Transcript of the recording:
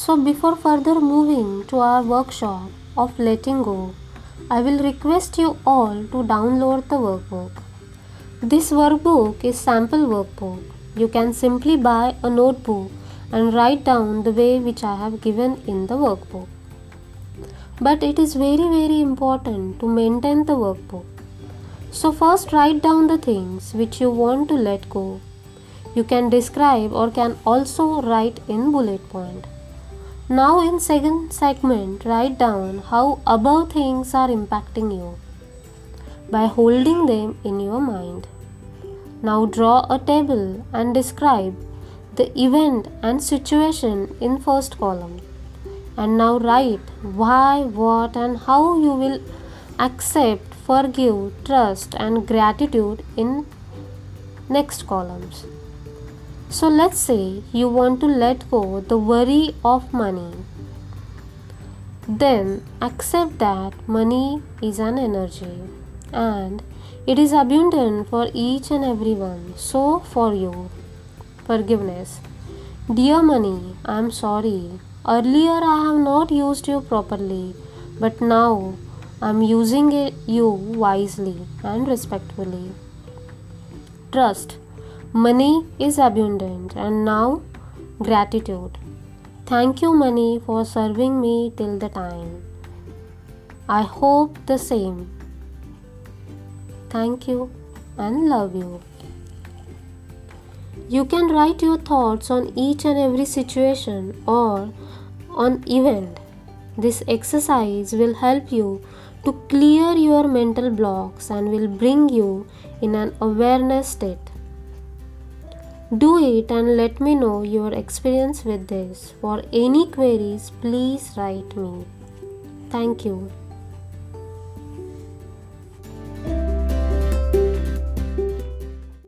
So, before further moving to our workshop of letting go, I will request you all to download the workbook. This workbook is sample workbook. You can simply buy a notebook and write down the way which I have given in the workbook. But it is very very important to maintain the workbook. So first write down the things which you want to let go. You can describe or can also write in bullet point. Now in second segment write down how above things are impacting you by holding them in your mind. Now draw a table and describe the event and situation in first column. And now write why, what and how you will accept, forgive, trust and gratitude in next columns. So let's say you want to let go the worry of money. Then accept that money is an energy and it is abundant for each and everyone. So for you, forgiveness. Dear money, I am sorry. Earlier I have not used you properly, but now I am using you wisely and respectfully. Trust. Money is abundant and now gratitude. Thank you, money, for serving me till the time. I hope the same. Thank you and love you. You can write your thoughts on each and every situation or on event. This exercise will help you to clear your mental blocks and will bring you in an awareness state. Do it and let me know your experience with this. For any queries, please write me. Thank you.